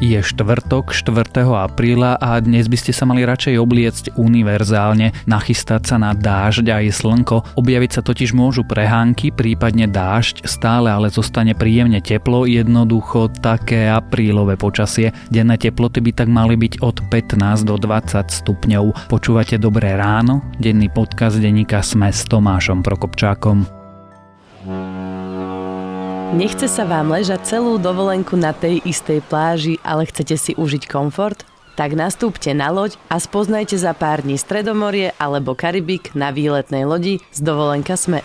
Je štvrtok 4. apríla a dnes by ste sa mali radšej obliecť univerzálne, nachystať sa na dážď aj slnko. Objaviť sa totiž môžu prehánky, prípadne dážď, stále ale zostane príjemne teplo, jednoducho také aprílové počasie. Denné teploty by tak mali byť od 15 do 20 stupňov. Počúvate Dobré ráno? Denný podcast denníka Sme s Tomášom Prokopčákom. Nechce sa vám ležať celú dovolenku na tej istej pláži, ale chcete si užiť komfort? Tak nastúpte na loď a spoznajte za pár dní Stredomorie alebo Karibik na výletnej lodi z dovolenka Sme.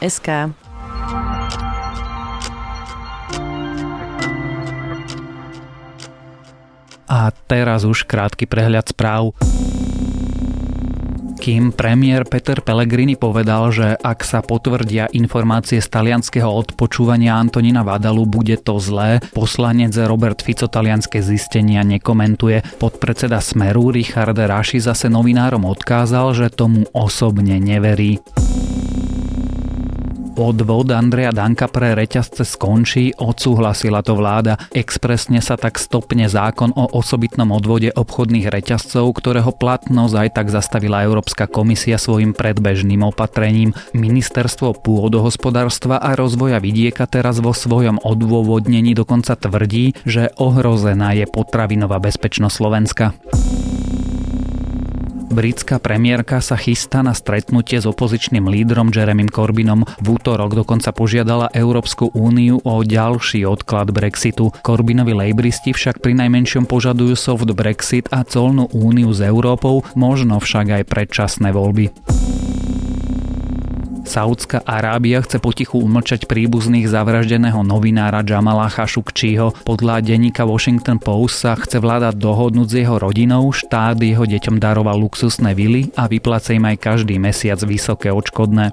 A teraz už krátky prehľad správ kým premiér Peter Pellegrini povedal, že ak sa potvrdia informácie z talianského odpočúvania Antonina Vadalu, bude to zlé. Poslanec Robert Fico talianské zistenia nekomentuje. Podpredseda Smeru Richard Raši zase novinárom odkázal, že tomu osobne neverí. Odvod Andreja Danka pre reťazce skončí, odsúhlasila to vláda. Expresne sa tak stopne zákon o osobitnom odvode obchodných reťazcov, ktorého platnosť aj tak zastavila Európska komisia svojim predbežným opatrením. Ministerstvo pôdohospodárstva a rozvoja vidieka teraz vo svojom odôvodnení dokonca tvrdí, že ohrozená je potravinová bezpečnosť Slovenska. Britská premiérka sa chystá na stretnutie s opozičným lídrom Jeremym Corbynom. V útorok dokonca požiadala Európsku úniu o ďalší odklad Brexitu. Corbynovi lejbristi však pri najmenšom požadujú soft Brexit a colnú úniu s Európou, možno však aj predčasné voľby. Saudská Arábia chce potichu umlčať príbuzných zavraždeného novinára Jamala Khashoggiho. Podľa denníka Washington Post sa chce vláda dohodnúť s jeho rodinou, štát jeho deťom daroval luxusné vily a vypláca im aj každý mesiac vysoké odškodné.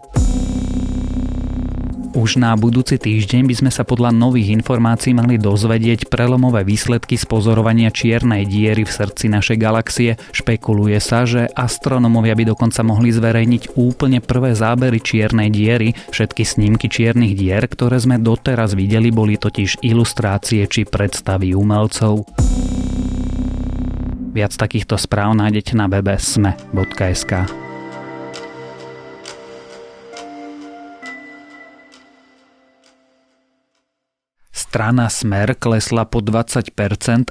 Už na budúci týždeň by sme sa podľa nových informácií mali dozvedieť prelomové výsledky z pozorovania čiernej diery v srdci našej galaxie. Špekuluje sa, že astronómovia by dokonca mohli zverejniť úplne prvé zábery čiernej diery. Všetky snímky čiernych dier, ktoré sme doteraz videli, boli totiž ilustrácie či predstavy umelcov. Viac takýchto správ nájdete na webe sme.sk. strana Smer klesla po 20%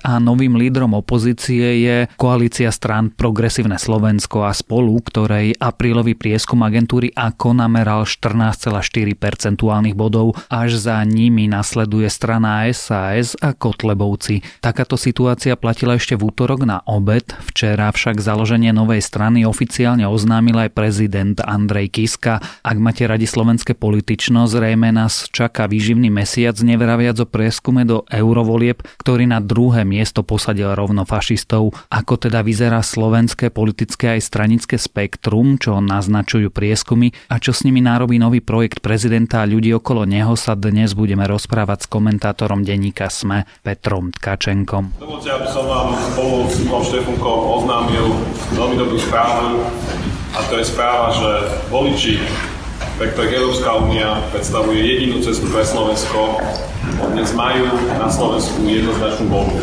a novým lídrom opozície je koalícia strán Progresívne Slovensko a spolu, ktorej aprílový prieskum agentúry AKO nameral 14,4 percentuálnych bodov. Až za nimi nasleduje strana SAS a Kotlebovci. Takáto situácia platila ešte v útorok na obed. Včera však založenie novej strany oficiálne oznámil aj prezident Andrej Kiska. Ak máte radi slovenské politično, zrejme nás čaká výživný mesiac, nevraviac o prieskume do eurovolieb, ktorý na druhé miesto posadil rovno fašistov. Ako teda vyzerá slovenské politické aj stranické spektrum, čo naznačujú prieskumy a čo s nimi nárobí nový projekt prezidenta a ľudí okolo neho sa dnes budeme rozprávať s komentátorom denníka SME Petrom Tkačenkom. Dovolte, aby som vám spolu s Ivom Štefunkom oznámil veľmi dobrú správu a to je správa, že voliči pre ktorých Európska únia predstavuje jedinú cestu pre Slovensko, dnes majú na Slovensku jednoznačnú voľbu.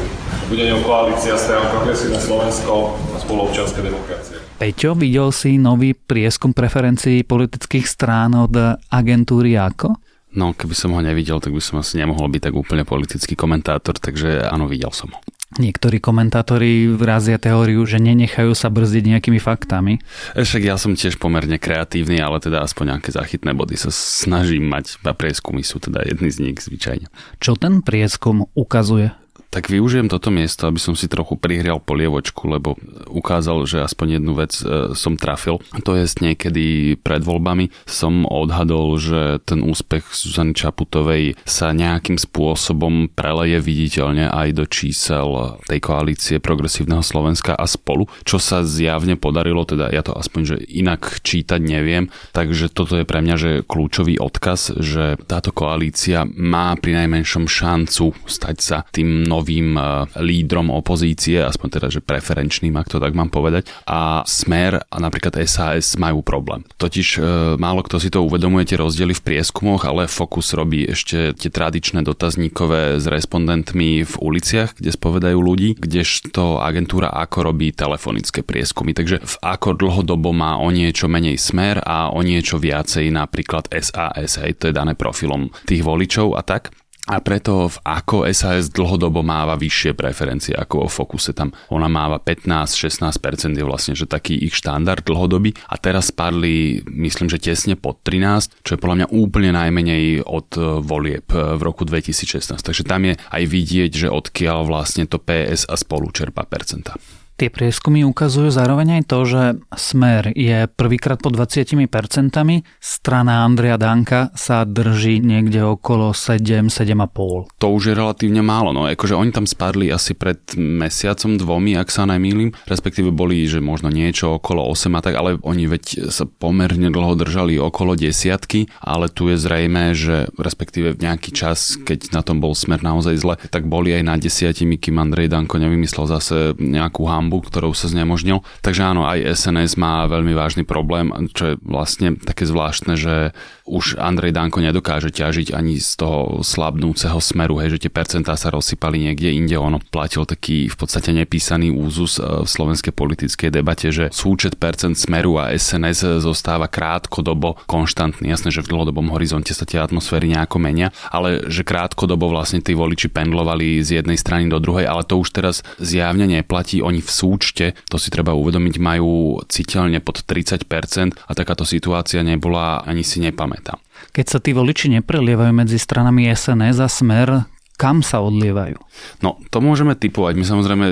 Bude ňou koalícia strán Progresívne Slovensko a spoluobčianske demokracie. Peťo, videl si nový prieskum preferencií politických strán od agentúry ako? No, keby som ho nevidel, tak by som asi nemohol byť tak úplne politický komentátor, takže áno, videl som ho. Niektorí komentátori vrazia teóriu, že nenechajú sa brzdiť nejakými faktami. Však ja som tiež pomerne kreatívny, ale teda aspoň nejaké zachytné body sa snažím mať a prieskumy sú teda jedny z nich zvyčajne. Čo ten prieskum ukazuje? Tak využijem toto miesto, aby som si trochu prihrial polievočku, lebo ukázal, že aspoň jednu vec e, som trafil. To je niekedy pred voľbami som odhadol, že ten úspech Zuzany Čaputovej sa nejakým spôsobom preleje viditeľne aj do čísel tej koalície Progresívneho Slovenska a spolu, čo sa zjavne podarilo, teda ja to aspoň, že inak čítať neviem, takže toto je pre mňa, že kľúčový odkaz, že táto koalícia má pri najmenšom šancu stať sa tým novým lídrom opozície, aspoň teda, že preferenčným, ak to tak mám povedať. A Smer a napríklad SAS majú problém. Totiž málo kto si to uvedomuje, tie rozdiely v prieskumoch, ale Focus robí ešte tie tradičné dotazníkové s respondentmi v uliciach, kde spovedajú ľudí, kdežto agentúra ako robí telefonické prieskumy. Takže v ako dlhodobo má o niečo menej smer a o niečo viacej napríklad SAS, hej, to je dané profilom tých voličov a tak a preto v ako SAS dlhodobo máva vyššie preferencie ako o Focuse. Tam ona máva 15-16% je vlastne že taký ich štandard dlhodobý a teraz spadli myslím, že tesne pod 13, čo je podľa mňa úplne najmenej od e, volieb e, v roku 2016. Takže tam je aj vidieť, že odkiaľ vlastne to PS a spolu čerpa percenta. Tie prieskumy ukazujú zároveň aj to, že Smer je prvýkrát po 20%, strana Andrea Danka sa drží niekde okolo 7, 7,5. To už je relatívne málo, no akože oni tam spadli asi pred mesiacom, dvomi, ak sa nemýlim, respektíve boli, že možno niečo okolo 8 a tak, ale oni veď sa pomerne dlho držali okolo desiatky, ale tu je zrejme, že respektíve v nejaký čas, keď na tom bol Smer naozaj zle, tak boli aj na desiatimi, kým Andrej Danko nevymyslel zase nejakú ham hambu, ktorou sa znemožnil. Takže áno, aj SNS má veľmi vážny problém, čo je vlastne také zvláštne, že už Andrej Danko nedokáže ťažiť ani z toho slabnúceho smeru, hej, že tie percentá sa rozsypali niekde inde. Ono platil taký v podstate nepísaný úzus e, v slovenskej politickej debate, že súčet percent smeru a SNS zostáva krátkodobo konštantný. Jasné, že v dlhodobom horizonte sa tie atmosféry nejako menia, ale že krátkodobo vlastne tí voliči pendlovali z jednej strany do druhej, ale to už teraz zjavne neplatí. Oni v súčte, to si treba uvedomiť, majú citeľne pod 30% a takáto situácia nebola ani si nepamätám. Keď sa tí voliči neprelievajú medzi stranami SNS a Smer, kam sa odlievajú? No, to môžeme typovať. My samozrejme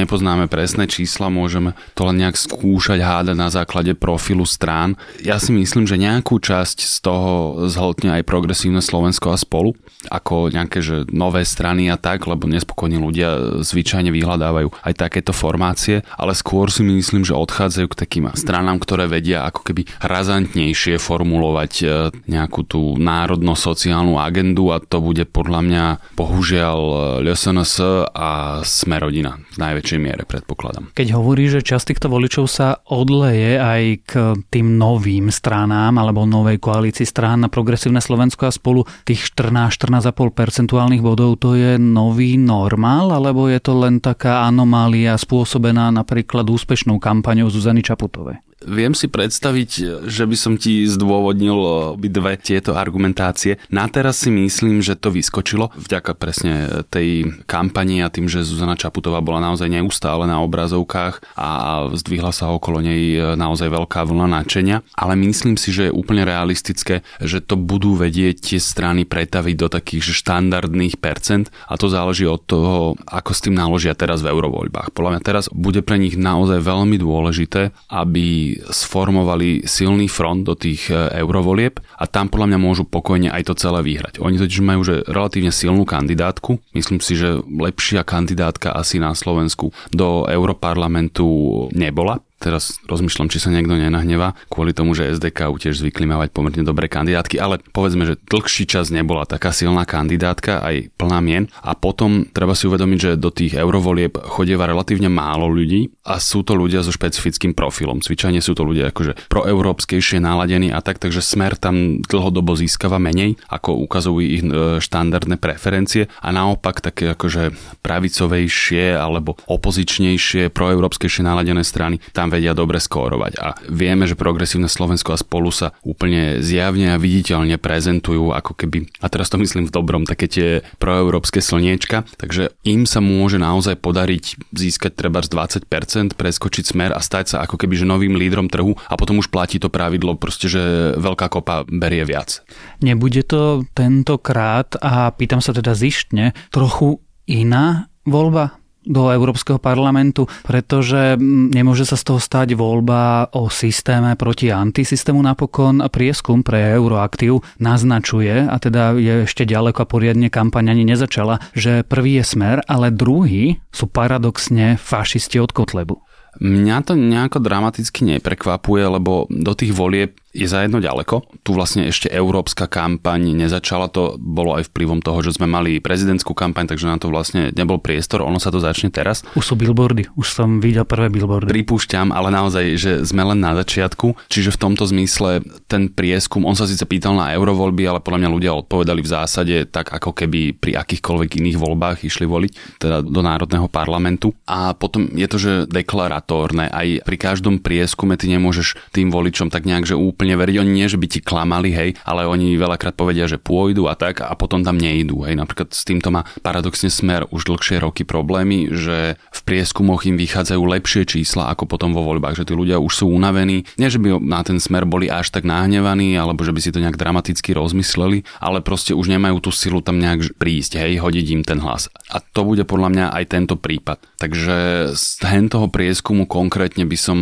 nepoznáme presné čísla, môžeme to len nejak skúšať hádať na základe profilu strán. Ja si myslím, že nejakú časť z toho zhltne aj progresívne Slovensko a spolu, ako nejaké že nové strany a tak, lebo nespokojní ľudia zvyčajne vyhľadávajú aj takéto formácie, ale skôr si myslím, že odchádzajú k takým stranám, ktoré vedia ako keby razantnejšie formulovať e, nejakú tú národno-sociálnu agendu a to bude podľa mňa bohužiaľ LSNS a Smerodina v najväčšej miere predpokladám. Keď hovorí, že časť týchto voličov sa odleje aj k tým novým stranám alebo novej koalícii strán na progresívne Slovensko a spolu tých 14-14,5 percentuálnych bodov, to je nový normál alebo je to len taká anomália spôsobená napríklad úspešnou kampaňou Zuzany Čaputovej? Viem si predstaviť, že by som ti zdôvodnil obidve tieto argumentácie. Na teraz si myslím, že to vyskočilo vďaka presne tej kampani a tým, že Zuzana Čaputová bola naozaj neustále na obrazovkách a zdvihla sa okolo nej naozaj veľká vlna nadšenia. Ale myslím si, že je úplne realistické, že to budú vedieť tie strany pretaviť do takých štandardných percent a to záleží od toho, ako s tým naložia teraz v eurovoľbách. Podľa mňa teraz bude pre nich naozaj veľmi dôležité, aby sformovali silný front do tých e, eurovolieb a tam podľa mňa môžu pokojne aj to celé vyhrať. Oni totiž majú že relatívne silnú kandidátku. Myslím si, že lepšia kandidátka asi na Slovensku do Europarlamentu nebola teraz rozmýšľam, či sa niekto nenahneva kvôli tomu, že SDK tiež zvykli mávať pomerne dobré kandidátky, ale povedzme, že dlhší čas nebola taká silná kandidátka, aj plná mien. A potom treba si uvedomiť, že do tých eurovolieb chodieva relatívne málo ľudí a sú to ľudia so špecifickým profilom. Zvyčajne sú to ľudia akože proeurópskejšie naladení a tak, takže smer tam dlhodobo získava menej, ako ukazujú ich e, štandardné preferencie a naopak také akože pravicovejšie alebo opozičnejšie, proeurópskejšie naladené strany tam vedia dobre skórovať. A vieme, že progresívne Slovensko a spolu sa úplne zjavne a viditeľne prezentujú ako keby, a teraz to myslím v dobrom, také tie proeurópske slniečka, takže im sa môže naozaj podariť získať treba z 20%, preskočiť smer a stať sa ako keby že novým lídrom trhu a potom už platí to pravidlo proste, že veľká kopa berie viac. Nebude to tentokrát, a pýtam sa teda zištne, trochu iná voľba do Európskeho parlamentu, pretože nemôže sa z toho stať voľba o systéme proti antisystému napokon. Prieskum pre Euroaktiv naznačuje, a teda je ešte ďaleko a poriadne kampaň ani nezačala, že prvý je smer, ale druhý sú paradoxne fašisti od Kotlebu. Mňa to nejako dramaticky neprekvapuje, lebo do tých volieb je za jedno ďaleko. Tu vlastne ešte európska kampaň nezačala, to bolo aj vplyvom toho, že sme mali prezidentskú kampaň, takže na to vlastne nebol priestor, ono sa to začne teraz. Už sú billboardy, už som videl prvé billboardy. Pripúšťam, ale naozaj, že sme len na začiatku, čiže v tomto zmysle ten prieskum, on sa síce pýtal na eurovoľby, ale podľa mňa ľudia odpovedali v zásade tak, ako keby pri akýchkoľvek iných voľbách išli voliť, teda do Národného parlamentu. A potom je to, že deklaratórne, aj pri každom prieskume ty nemôžeš tým voličom tak nejak, že úplne úplne veriť. Oni nie, že by ti klamali, hej, ale oni veľakrát povedia, že pôjdu a tak a potom tam nejdú. Hej. Napríklad s týmto má paradoxne smer už dlhšie roky problémy, že v prieskumoch im vychádzajú lepšie čísla ako potom vo voľbách, že tí ľudia už sú unavení. Nie, že by na ten smer boli až tak nahnevaní, alebo že by si to nejak dramaticky rozmysleli, ale proste už nemajú tú silu tam nejak prísť, hej, hodiť im ten hlas. A to bude podľa mňa aj tento prípad. Takže z toho prieskumu konkrétne by som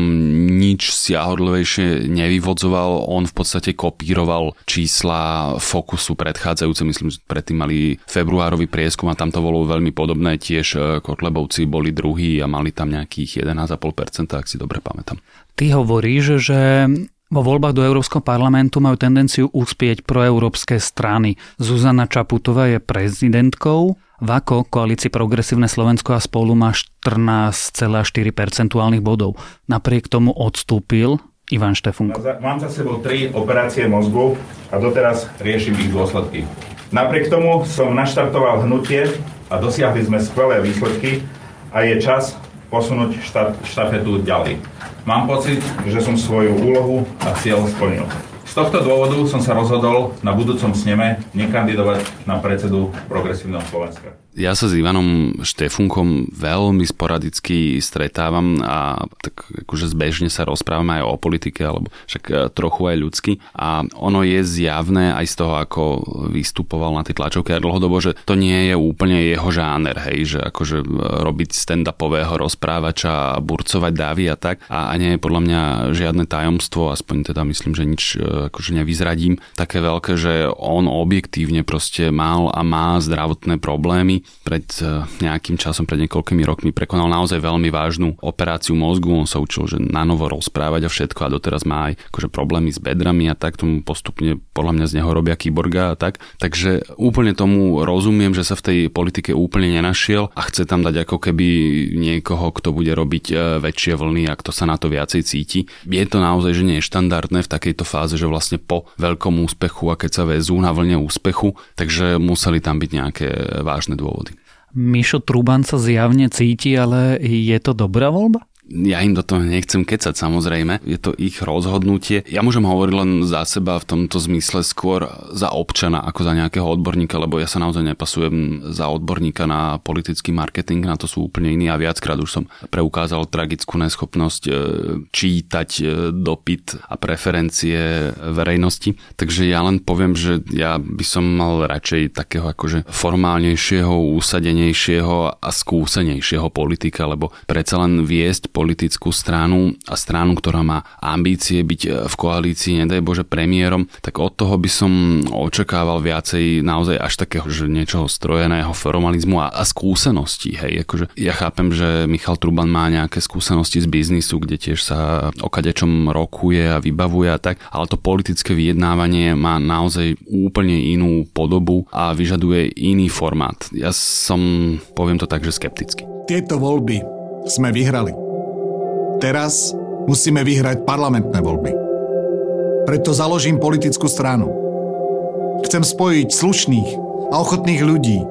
nič siahodlivejšie nevyvodzoval on v podstate kopíroval čísla Fokusu predchádzajúce, myslím, že predtým mali februárový prieskum a tam to bolo veľmi podobné, tiež e, Kotlebovci boli druhí a mali tam nejakých 11,5%, ak si dobre pamätám. Ty hovoríš, že vo voľbách do Európskeho parlamentu majú tendenciu uspieť proeurópske strany. Zuzana Čaputová je prezidentkou, Vako, koalícii Progresívne Slovensko a spolu má 14,4 percentuálnych bodov. Napriek tomu odstúpil Ivan Štefunko. Mám za sebou tri operácie mozgu a doteraz riešim ich dôsledky. Napriek tomu som naštartoval hnutie a dosiahli sme skvelé výsledky a je čas posunúť štaf, štafetu ďalej. Mám pocit, že som svoju úlohu a cieľ splnil. Z tohto dôvodu som sa rozhodol na budúcom sneme nekandidovať na predsedu Progresívneho Slovenska. Ja sa s Ivanom Štefunkom veľmi sporadicky stretávam a tak akože zbežne sa rozprávame aj o politike, alebo však e, trochu aj ľudsky. A ono je zjavné aj z toho, ako vystupoval na tej tlačovke aj dlhodobo, že to nie je úplne jeho žáner, hej, že akože e, robiť stand-upového rozprávača, burcovať dávy a tak. A, a nie je podľa mňa žiadne tajomstvo, aspoň teda myslím, že nič e, akože nevyzradím, také veľké, že on objektívne proste mal a má zdravotné problémy pred eh, nejakým časom, pred niekoľkými rokmi prekonal naozaj veľmi vážnu operáciu mozgu. On sa učil, že na novo rozprávať a všetko a doteraz má aj akože problémy s bedrami a tak tomu postupne podľa mňa z neho robia kyborga a tak. Takže úplne tomu rozumiem, že sa v tej politike úplne nenašiel a chce tam dať ako keby niekoho, kto bude robiť eh, väčšie vlny a kto sa na to viacej cíti. Je to naozaj, že nie je štandardné v takejto fáze, že vlastne po veľkom úspechu a keď sa vezú na vlne úspechu, takže museli tam byť nejaké vážne dôvody dôvody. Mišo Truban sa zjavne cíti, ale je to dobrá voľba? Ja im do toho nechcem kecať samozrejme, je to ich rozhodnutie. Ja môžem hovoriť len za seba v tomto zmysle skôr za občana ako za nejakého odborníka, lebo ja sa naozaj nepasujem za odborníka na politický marketing, na to sú úplne iní a viackrát už som preukázal tragickú neschopnosť e, čítať e, dopyt a preferencie verejnosti. Takže ja len poviem, že ja by som mal radšej takého akože formálnejšieho, úsadenejšieho a skúsenejšieho politika, lebo predsa len viesť politickú stranu a stranu, ktorá má ambície byť e, v koalícii, nedaj Bože, premiérom, tak od toho by som očakával viacej naozaj až takého, že niečoho strojeného formalizmu a, a skúseností. Hej, akože ja chápem, že Michal Truban má nejaké skúsenosti z biznisu, kde tiež sa o kadečom rokuje a vybavuje a tak, ale to politické vyjednávanie má naozaj úplne inú podobu a vyžaduje iný formát. Ja som, poviem to tak, že skepticky. Tieto voľby sme vyhrali. Teraz musíme vyhrať parlamentné voľby. Preto založím politickú stranu. Chcem spojiť slušných a ochotných ľudí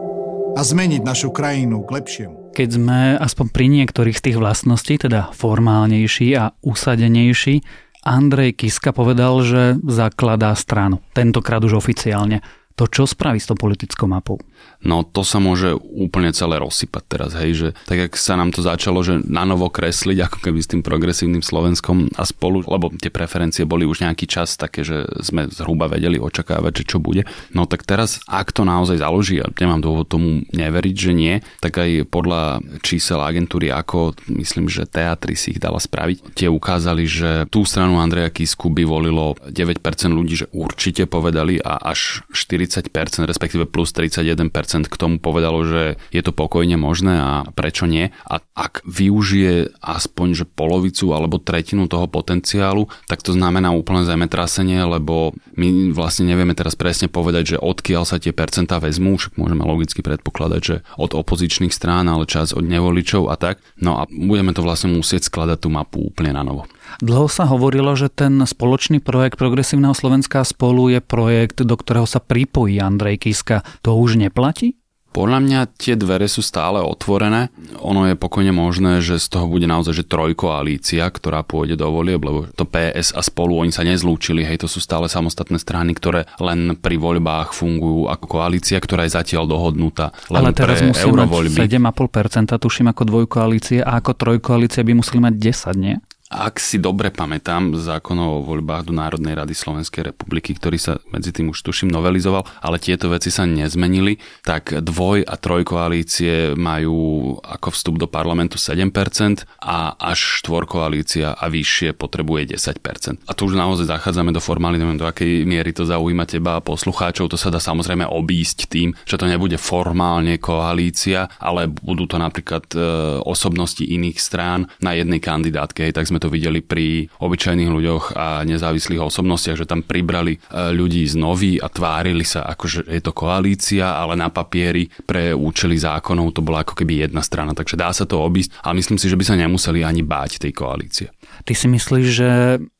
a zmeniť našu krajinu k lepšiemu. Keď sme aspoň pri niektorých z tých vlastností, teda formálnejší a usadenejší, Andrej Kiska povedal, že zakladá stranu. Tentokrát už oficiálne. To čo spraví s tou politickou mapou? no to sa môže úplne celé rozsypať teraz, hej, že tak jak sa nám to začalo, že na novo kresliť, ako keby s tým progresívnym Slovenskom a spolu, lebo tie preferencie boli už nejaký čas také, že sme zhruba vedeli očakávať, že čo bude. No tak teraz, ak to naozaj založí, a nemám dôvod tomu neveriť, že nie, tak aj podľa čísel agentúry ako, myslím, že teatry si ich dala spraviť, tie ukázali, že tú stranu Andreja Kisku by volilo 9% ľudí, že určite povedali a až 40% 30%, respektíve plus 31% k tomu povedalo, že je to pokojne možné a prečo nie. A ak využije aspoň že polovicu alebo tretinu toho potenciálu, tak to znamená úplne zemetrasenie, lebo my vlastne nevieme teraz presne povedať, že odkiaľ sa tie percentá vezmú, však môžeme logicky predpokladať, že od opozičných strán, ale čas od nevoličov a tak. No a budeme to vlastne musieť skladať tú mapu úplne na novo. Dlho sa hovorilo, že ten spoločný projekt Progresívneho Slovenska spolu je projekt, do ktorého sa pripojí Andrej Kiska. To už neplatí? Podľa mňa tie dvere sú stále otvorené. Ono je pokojne možné, že z toho bude naozaj že trojkoalícia, ktorá pôjde do volieb, lebo to PS a spolu oni sa nezlúčili, hej, to sú stále samostatné strany, ktoré len pri voľbách fungujú ako koalícia, ktorá je zatiaľ dohodnutá. Len Ale teraz pre musí mať 7,5%, tuším ako dvojkoalície a ako trojkoalícia by museli mať 10, nie? Ak si dobre pamätám, zákon o voľbách do Národnej rady Slovenskej republiky, ktorý sa medzi tým už tuším novelizoval, ale tieto veci sa nezmenili, tak dvoj- a trojkoalície majú ako vstup do parlamentu 7% a až štvorkoalícia a vyššie potrebuje 10%. A tu už naozaj zachádzame do formály, neviem do akej miery to zaujíma teba a poslucháčov, to sa dá samozrejme obísť tým, že to nebude formálne koalícia, ale budú to napríklad e, osobnosti iných strán na jednej kandidátke, hej, tak sme to videli pri obyčajných ľuďoch a nezávislých osobnostiach, že tam pribrali e, ľudí z nový a tvárili sa ako, že je to koalícia, ale na papieri pre účely zákonov to bola ako keby jedna strana, takže dá sa to obísť, ale myslím si, že by sa nemuseli ani báť tej koalície. Ty si myslíš, že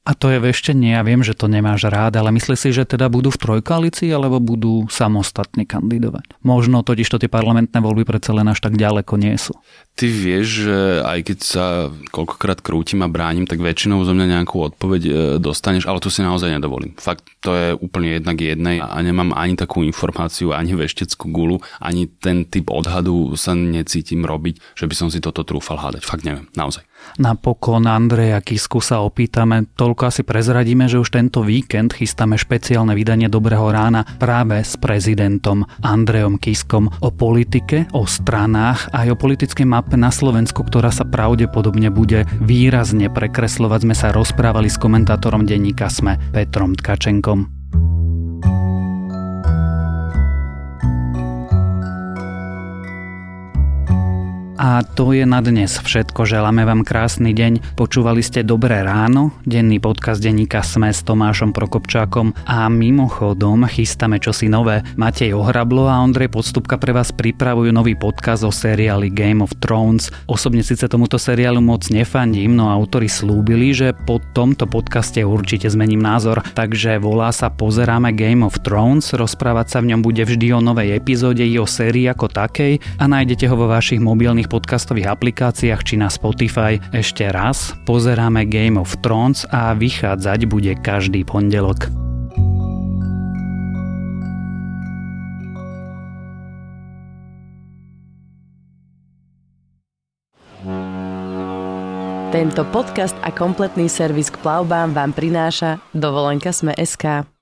a to je veštenie, ja viem, že to nemáš rád, ale myslíš si, že teda budú v trojkoalícii alebo budú samostatne kandidovať? Možno totiž to tie parlamentné voľby predsa len až tak ďaleko nie sú. Ty vieš, že aj keď sa koľkokrát krútim a bránim, tak väčšinou zo mňa nejakú odpoveď e, dostaneš, ale tu si naozaj nedovolím. Fakt, to je úplne jednak jednej a nemám ani takú informáciu, ani vešteckú gulu, ani ten typ odhadu sa necítim robiť, že by som si toto trúfal hádať. Fakt neviem, naozaj. Napokon Andreja Kisku sa opýtame, toľko asi prezradíme, že už tento víkend chystáme špeciálne vydanie Dobrého rána práve s prezidentom Andrejom Kiskom o politike, o stranách aj o politickej mape na Slovensku, ktorá sa pravdepodobne bude výrazne prekreslovať. Sme sa rozprávali s komentátorom denníka Sme Petrom Tkačenkom. A to je na dnes všetko. Želáme vám krásny deň. Počúvali ste Dobré ráno, denný podcast denníka Sme s Tomášom Prokopčákom a mimochodom chystáme čosi nové. Matej Ohrablo a Ondrej Podstupka pre vás pripravujú nový podcast o seriáli Game of Thrones. Osobne síce tomuto seriálu moc nefandím, no autori slúbili, že po tomto podcaste určite zmením názor. Takže volá sa Pozeráme Game of Thrones, rozprávať sa v ňom bude vždy o novej epizóde i o sérii ako takej a nájdete ho vo vašich mobilných podcastových aplikáciách či na Spotify. Ešte raz, pozeráme Game of Thrones a vychádzať bude každý pondelok. Tento podcast a kompletný servis k plavbám vám prináša dovolenka Sme.sk.